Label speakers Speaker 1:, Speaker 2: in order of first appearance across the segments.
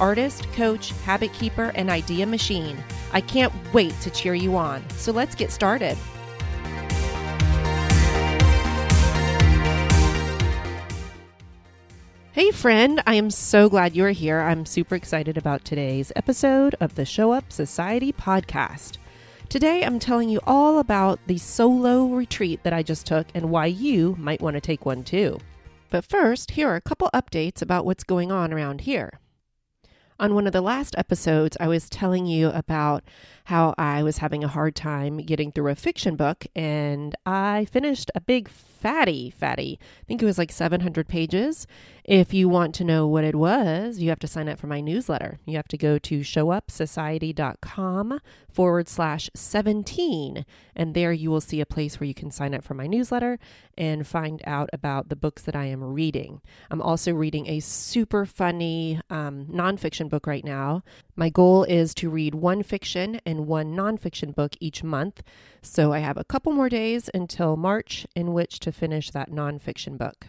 Speaker 1: artist, coach, habit keeper, and idea machine. I can't wait to cheer you on. So let's get started. Hey, friend, I am so glad you're here. I'm super excited about today's episode of the Show Up Society podcast. Today, I'm telling you all about the solo retreat that I just took and why you might want to take one too. But first, here are a couple updates about what's going on around here. On one of the last episodes, I was telling you about how I was having a hard time getting through a fiction book, and I finished a big fatty, fatty. I think it was like 700 pages. If you want to know what it was, you have to sign up for my newsletter. You have to go to showupsociety.com forward slash 17, and there you will see a place where you can sign up for my newsletter and find out about the books that I am reading. I'm also reading a super funny um, nonfiction book right now. My goal is to read one fiction and one nonfiction book each month. So I have a couple more days until March in which to finish that nonfiction book.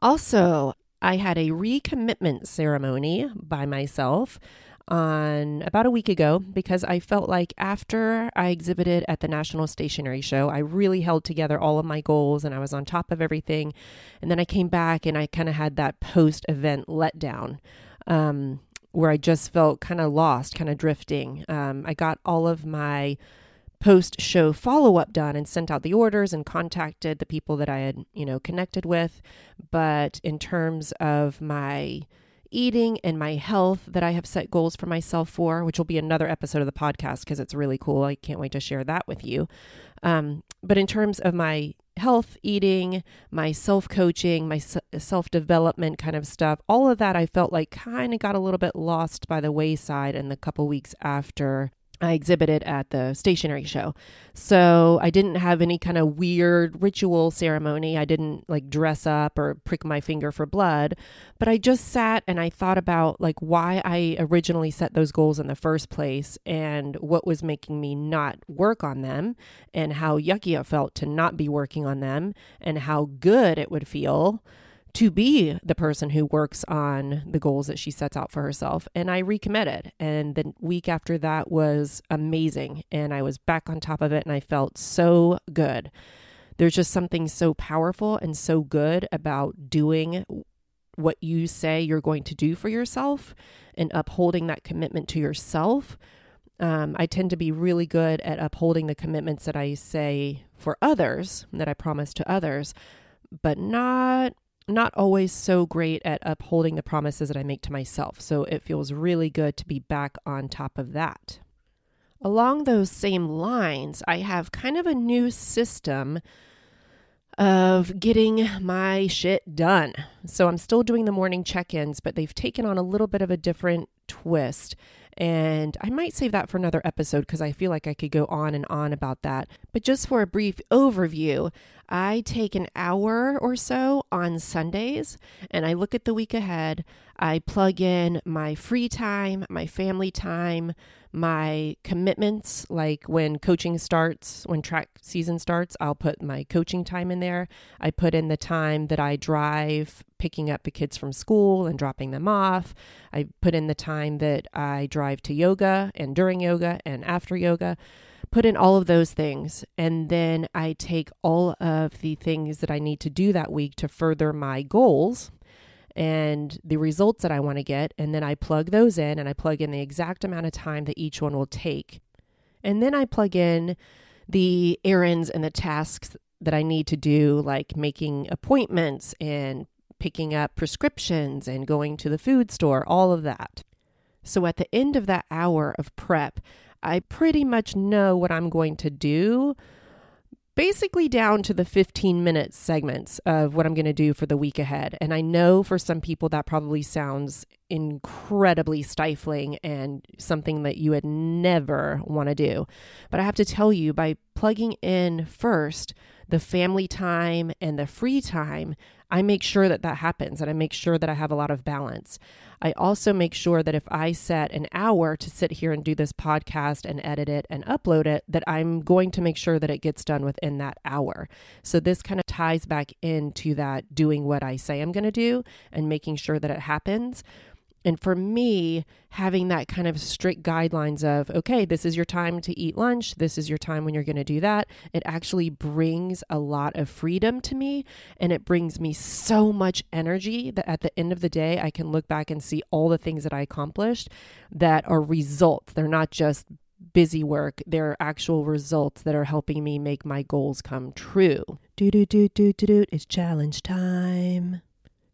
Speaker 1: Also, I had a recommitment ceremony by myself on about a week ago because I felt like after I exhibited at the National Stationery Show, I really held together all of my goals and I was on top of everything. And then I came back and I kind of had that post event letdown. Um, where I just felt kind of lost, kind of drifting. Um, I got all of my post show follow up done and sent out the orders and contacted the people that I had, you know, connected with. But in terms of my eating and my health that I have set goals for myself for, which will be another episode of the podcast because it's really cool. I can't wait to share that with you. Um, but in terms of my health, eating, my self coaching, my self development kind of stuff, all of that I felt like kind of got a little bit lost by the wayside in the couple weeks after I exhibited at the stationery show. So I didn't have any kind of weird ritual ceremony. I didn't like dress up or prick my finger for blood, but I just sat and I thought about like why I originally set those goals in the first place and what was making me not work on them and how yucky it felt to not be working on them and how good it would feel to be the person who works on the goals that she sets out for herself. And I recommitted. And the week after that was amazing. And I was back on top of it and I felt so good. There's just something so powerful and so good about doing what you say you're going to do for yourself and upholding that commitment to yourself. Um, I tend to be really good at upholding the commitments that I say for others, that I promise to others, but not not always so great at upholding the promises that I make to myself. So it feels really good to be back on top of that. Along those same lines, I have kind of a new system of getting my shit done. So I'm still doing the morning check ins, but they've taken on a little bit of a different twist. And I might save that for another episode because I feel like I could go on and on about that. But just for a brief overview, I take an hour or so on Sundays and I look at the week ahead. I plug in my free time, my family time, my commitments, like when coaching starts, when track season starts, I'll put my coaching time in there. I put in the time that I drive picking up the kids from school and dropping them off. I put in the time that I drive to yoga and during yoga and after yoga. Put in all of those things. And then I take all of the things that I need to do that week to further my goals and the results that I want to get. And then I plug those in and I plug in the exact amount of time that each one will take. And then I plug in the errands and the tasks that I need to do, like making appointments and picking up prescriptions and going to the food store, all of that. So at the end of that hour of prep, I pretty much know what I'm going to do, basically down to the 15 minute segments of what I'm going to do for the week ahead. And I know for some people that probably sounds incredibly stifling and something that you would never want to do. But I have to tell you, by plugging in first the family time and the free time, I make sure that that happens and I make sure that I have a lot of balance. I also make sure that if I set an hour to sit here and do this podcast and edit it and upload it, that I'm going to make sure that it gets done within that hour. So this kind of ties back into that doing what I say I'm going to do and making sure that it happens and for me, having that kind of strict guidelines of, okay, this is your time to eat lunch, this is your time when you're going to do that, it actually brings a lot of freedom to me. And it brings me so much energy that at the end of the day, I can look back and see all the things that I accomplished that are results. They're not just busy work, they're actual results that are helping me make my goals come true. Do do do do do do, it's challenge time.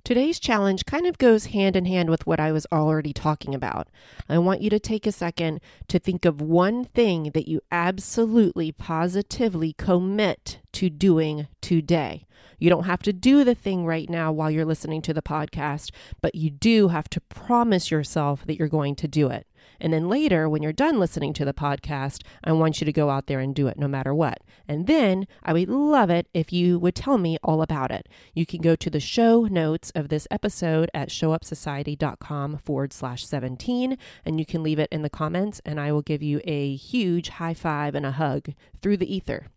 Speaker 1: Today's challenge kind of goes hand in hand with what I was already talking about. I want you to take a second to think of one thing that you absolutely positively commit to doing today. You don't have to do the thing right now while you're listening to the podcast, but you do have to promise yourself that you're going to do it. And then later, when you're done listening to the podcast, I want you to go out there and do it no matter what. And then I would love it if you would tell me all about it. You can go to the show notes of this episode at showupsociety.com forward slash 17, and you can leave it in the comments, and I will give you a huge high five and a hug through the ether.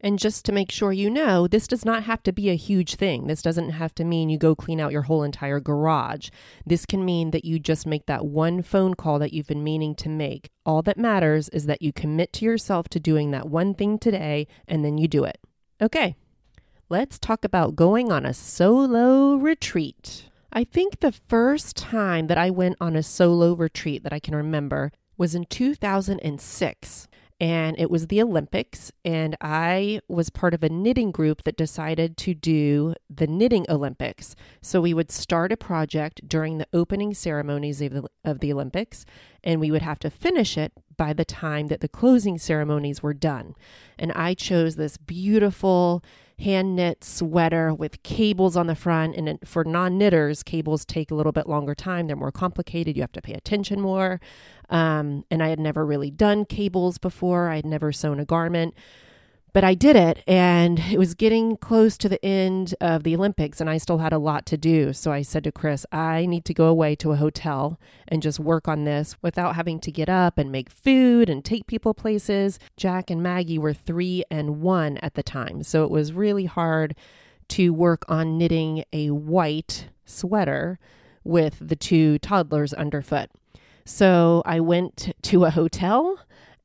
Speaker 1: And just to make sure you know, this does not have to be a huge thing. This doesn't have to mean you go clean out your whole entire garage. This can mean that you just make that one phone call that you've been meaning to make. All that matters is that you commit to yourself to doing that one thing today and then you do it. Okay, let's talk about going on a solo retreat. I think the first time that I went on a solo retreat that I can remember was in 2006 and it was the Olympics. And I was part of a knitting group that decided to do the Knitting Olympics. So we would start a project during the opening ceremonies of the, of the Olympics, and we would have to finish it by the time that the closing ceremonies were done. And I chose this beautiful hand knit sweater with cables on the front. And for non knitters, cables take a little bit longer time. They're more complicated. You have to pay attention more. Um, and I had never really done cables before, I had never sewn a garment but I did it and it was getting close to the end of the Olympics and I still had a lot to do. So I said to Chris, I need to go away to a hotel and just work on this without having to get up and make food and take people places. Jack and Maggie were three and one at the time. So it was really hard to work on knitting a white sweater with the two toddlers underfoot. So I went to a hotel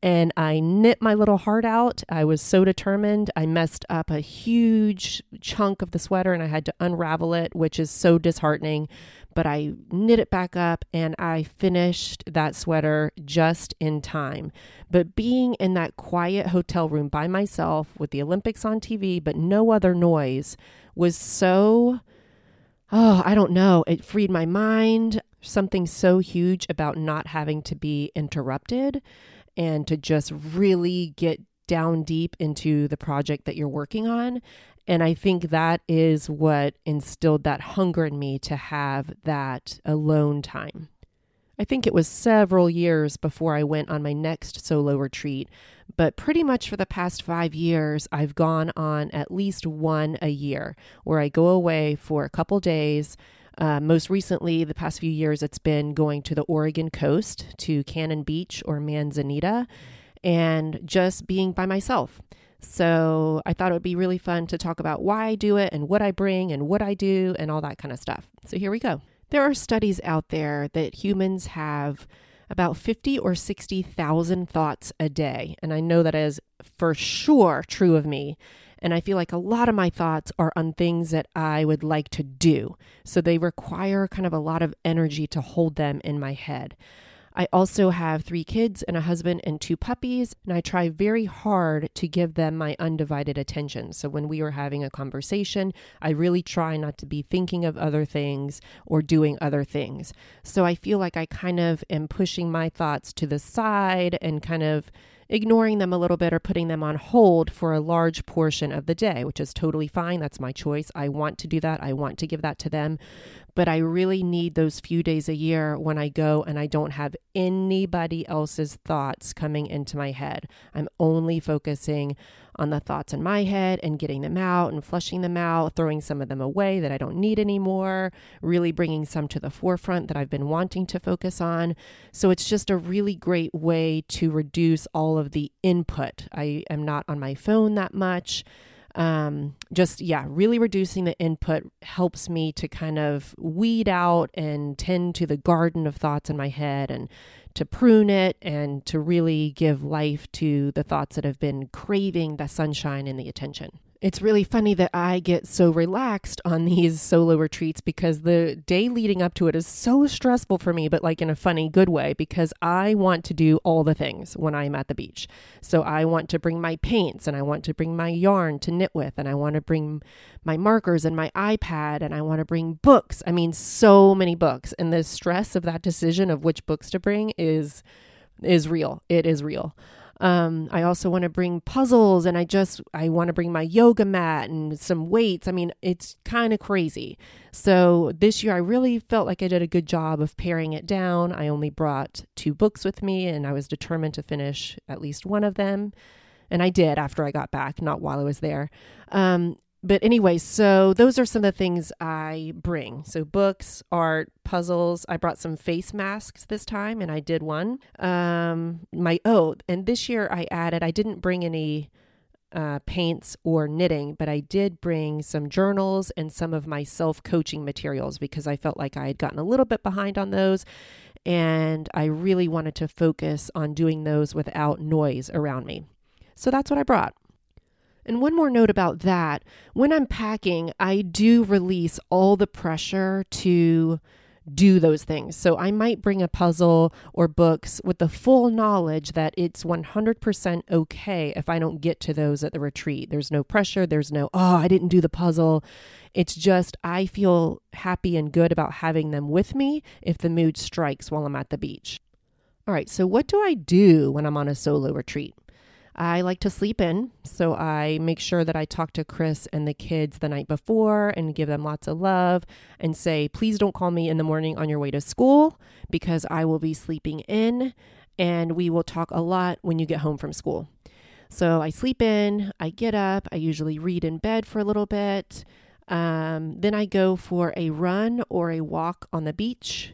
Speaker 1: and I knit my little heart out. I was so determined. I messed up a huge chunk of the sweater and I had to unravel it, which is so disheartening. But I knit it back up and I finished that sweater just in time. But being in that quiet hotel room by myself with the Olympics on TV, but no other noise, was so, oh, I don't know. It freed my mind. Something so huge about not having to be interrupted and to just really get down deep into the project that you're working on. And I think that is what instilled that hunger in me to have that alone time. I think it was several years before I went on my next solo retreat, but pretty much for the past five years, I've gone on at least one a year where I go away for a couple days. Uh, most recently, the past few years, it's been going to the Oregon coast to Cannon Beach or Manzanita and just being by myself. So I thought it would be really fun to talk about why I do it and what I bring and what I do and all that kind of stuff. So here we go. There are studies out there that humans have about 50 or 60,000 thoughts a day. And I know that is for sure true of me. And I feel like a lot of my thoughts are on things that I would like to do. So they require kind of a lot of energy to hold them in my head. I also have three kids and a husband and two puppies, and I try very hard to give them my undivided attention. So when we are having a conversation, I really try not to be thinking of other things or doing other things. So I feel like I kind of am pushing my thoughts to the side and kind of ignoring them a little bit or putting them on hold for a large portion of the day, which is totally fine. That's my choice. I want to do that. I want to give that to them. But I really need those few days a year when I go and I don't have anybody else's thoughts coming into my head. I'm only focusing on the thoughts in my head and getting them out and flushing them out, throwing some of them away that I don't need anymore, really bringing some to the forefront that I've been wanting to focus on. So it's just a really great way to reduce all of the input. I am not on my phone that much um, just yeah really reducing the input helps me to kind of weed out and tend to the garden of thoughts in my head and to prune it and to really give life to the thoughts that have been craving the sunshine and the attention it's really funny that I get so relaxed on these solo retreats because the day leading up to it is so stressful for me, but like in a funny, good way, because I want to do all the things when I'm at the beach. So I want to bring my paints and I want to bring my yarn to knit with and I want to bring my markers and my iPad and I want to bring books. I mean, so many books. And the stress of that decision of which books to bring is is real. It is real. Um, I also want to bring puzzles and I just, I want to bring my yoga mat and some weights. I mean, it's kind of crazy. So this year I really felt like I did a good job of paring it down. I only brought two books with me and I was determined to finish at least one of them. And I did after I got back, not while I was there. Um, but anyway, so those are some of the things I bring. So books, art, puzzles. I brought some face masks this time, and I did one. Um, my oh, and this year I added. I didn't bring any uh, paints or knitting, but I did bring some journals and some of my self coaching materials because I felt like I had gotten a little bit behind on those. And I really wanted to focus on doing those without noise around me. So that's what I brought. And one more note about that when I'm packing, I do release all the pressure to do those things. So I might bring a puzzle or books with the full knowledge that it's 100% okay if I don't get to those at the retreat. There's no pressure, there's no, oh, I didn't do the puzzle. It's just I feel happy and good about having them with me if the mood strikes while I'm at the beach. All right, so what do I do when I'm on a solo retreat? I like to sleep in, so I make sure that I talk to Chris and the kids the night before and give them lots of love and say, please don't call me in the morning on your way to school because I will be sleeping in and we will talk a lot when you get home from school. So I sleep in, I get up, I usually read in bed for a little bit. Um, then I go for a run or a walk on the beach.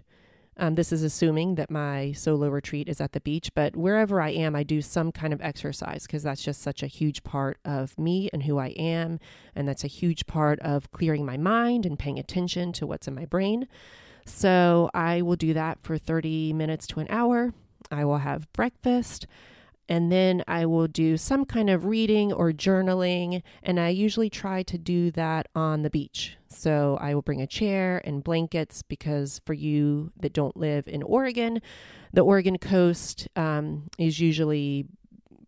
Speaker 1: Um, this is assuming that my solo retreat is at the beach, but wherever I am, I do some kind of exercise because that's just such a huge part of me and who I am. And that's a huge part of clearing my mind and paying attention to what's in my brain. So I will do that for 30 minutes to an hour. I will have breakfast and then I will do some kind of reading or journaling. And I usually try to do that on the beach. So I will bring a chair and blankets because for you that don't live in Oregon, the Oregon coast um, is usually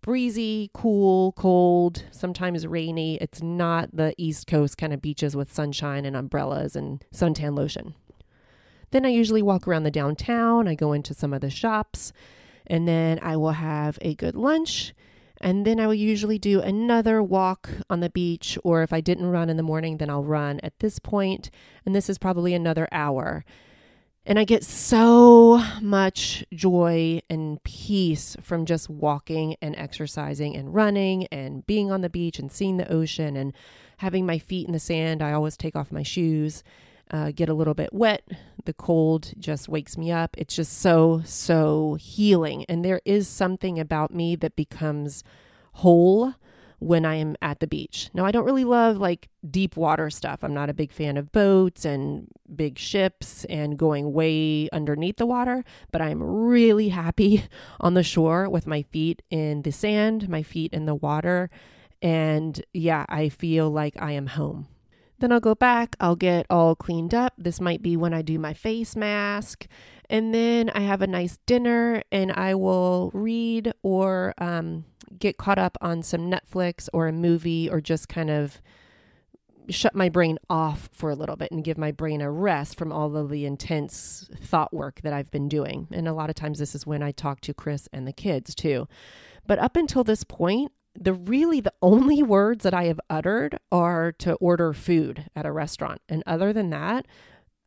Speaker 1: breezy, cool, cold, sometimes rainy. It's not the East Coast kind of beaches with sunshine and umbrellas and suntan lotion. Then I usually walk around the downtown. I go into some of the shops and then I will have a good lunch. And then I will usually do another walk on the beach, or if I didn't run in the morning, then I'll run at this point, And this is probably another hour. And I get so much joy and peace from just walking and exercising and running and being on the beach and seeing the ocean and having my feet in the sand. I always take off my shoes uh, get a little bit wet. The cold just wakes me up. It's just so, so healing. And there is something about me that becomes whole when I am at the beach. Now, I don't really love like deep water stuff. I'm not a big fan of boats and big ships and going way underneath the water, but I'm really happy on the shore with my feet in the sand, my feet in the water. And yeah, I feel like I am home. Then I'll go back, I'll get all cleaned up. This might be when I do my face mask. And then I have a nice dinner and I will read or um, get caught up on some Netflix or a movie or just kind of shut my brain off for a little bit and give my brain a rest from all of the intense thought work that I've been doing. And a lot of times this is when I talk to Chris and the kids too. But up until this point, the really the only words that I have uttered are to order food at a restaurant. And other than that,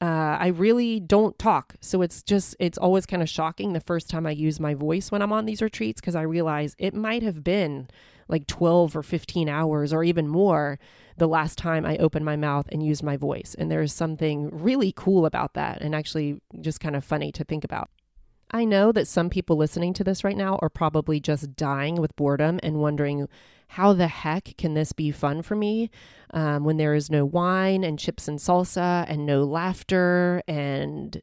Speaker 1: uh, I really don't talk. So it's just, it's always kind of shocking the first time I use my voice when I'm on these retreats because I realize it might have been like 12 or 15 hours or even more the last time I opened my mouth and used my voice. And there's something really cool about that and actually just kind of funny to think about. I know that some people listening to this right now are probably just dying with boredom and wondering how the heck can this be fun for me um, when there is no wine and chips and salsa and no laughter and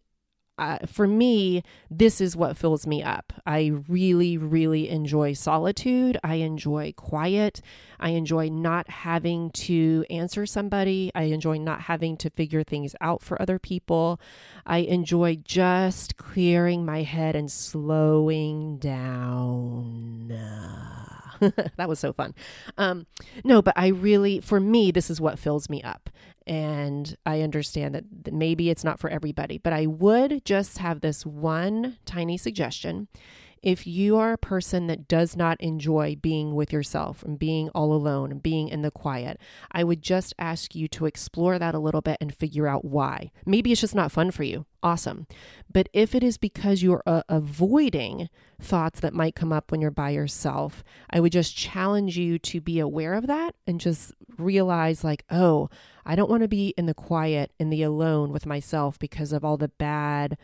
Speaker 1: uh, for me, this is what fills me up. I really, really enjoy solitude. I enjoy quiet. I enjoy not having to answer somebody. I enjoy not having to figure things out for other people. I enjoy just clearing my head and slowing down. that was so fun. Um, no, but I really, for me, this is what fills me up. And I understand that maybe it's not for everybody, but I would just have this one tiny suggestion. If you are a person that does not enjoy being with yourself and being all alone and being in the quiet, I would just ask you to explore that a little bit and figure out why. Maybe it's just not fun for you. Awesome. But if it is because you're uh, avoiding thoughts that might come up when you're by yourself, I would just challenge you to be aware of that and just realize, like, oh, I don't want to be in the quiet, in the alone with myself because of all the bad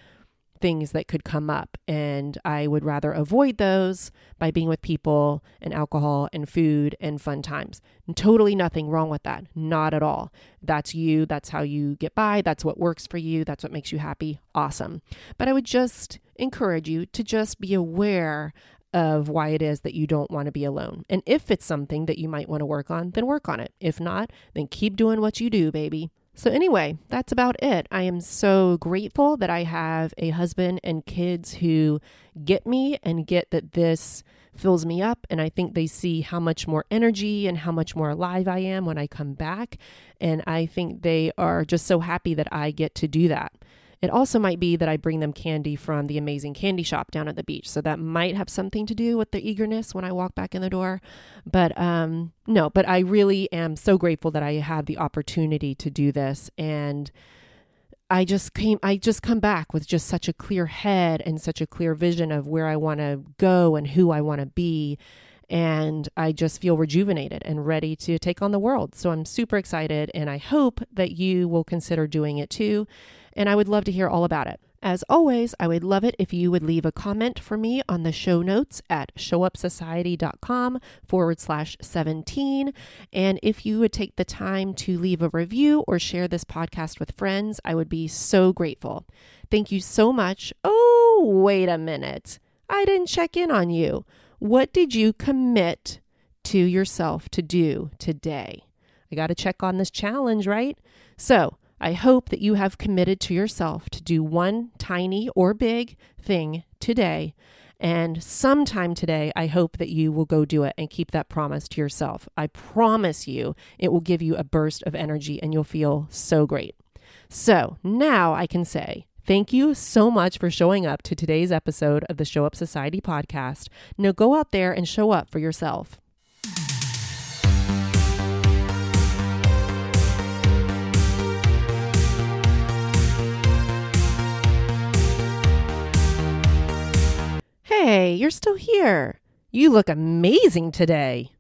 Speaker 1: things that could come up. And I would rather avoid those by being with people and alcohol and food and fun times. Totally nothing wrong with that. Not at all. That's you. That's how you get by. That's what works for you. That's what makes you happy. Awesome. But I would just encourage you to just be aware of why it is that you don't want to be alone. And if it's something that you might want to work on, then work on it. If not, then keep doing what you do, baby. So, anyway, that's about it. I am so grateful that I have a husband and kids who get me and get that this fills me up. And I think they see how much more energy and how much more alive I am when I come back. And I think they are just so happy that I get to do that. It also might be that I bring them candy from the amazing candy shop down at the beach. So that might have something to do with the eagerness when I walk back in the door. But um, no, but I really am so grateful that I have the opportunity to do this. And I just came, I just come back with just such a clear head and such a clear vision of where I want to go and who I want to be and I just feel rejuvenated and ready to take on the world. So I'm super excited, and I hope that you will consider doing it too and I would love to hear all about it. As always, I would love it if you would leave a comment for me on the show notes at showupsociety.com forward slash 17. And if you would take the time to leave a review or share this podcast with friends, I would be so grateful. Thank you so much. Oh, wait a minute. I didn't check in on you. What did you commit to yourself to do today? I got to check on this challenge, right? So, I hope that you have committed to yourself to do one tiny or big thing today. And sometime today, I hope that you will go do it and keep that promise to yourself. I promise you, it will give you a burst of energy and you'll feel so great. So now I can say, Thank you so much for showing up to today's episode of the Show Up Society podcast. Now go out there and show up for yourself. Hey, you're still here. You look amazing today.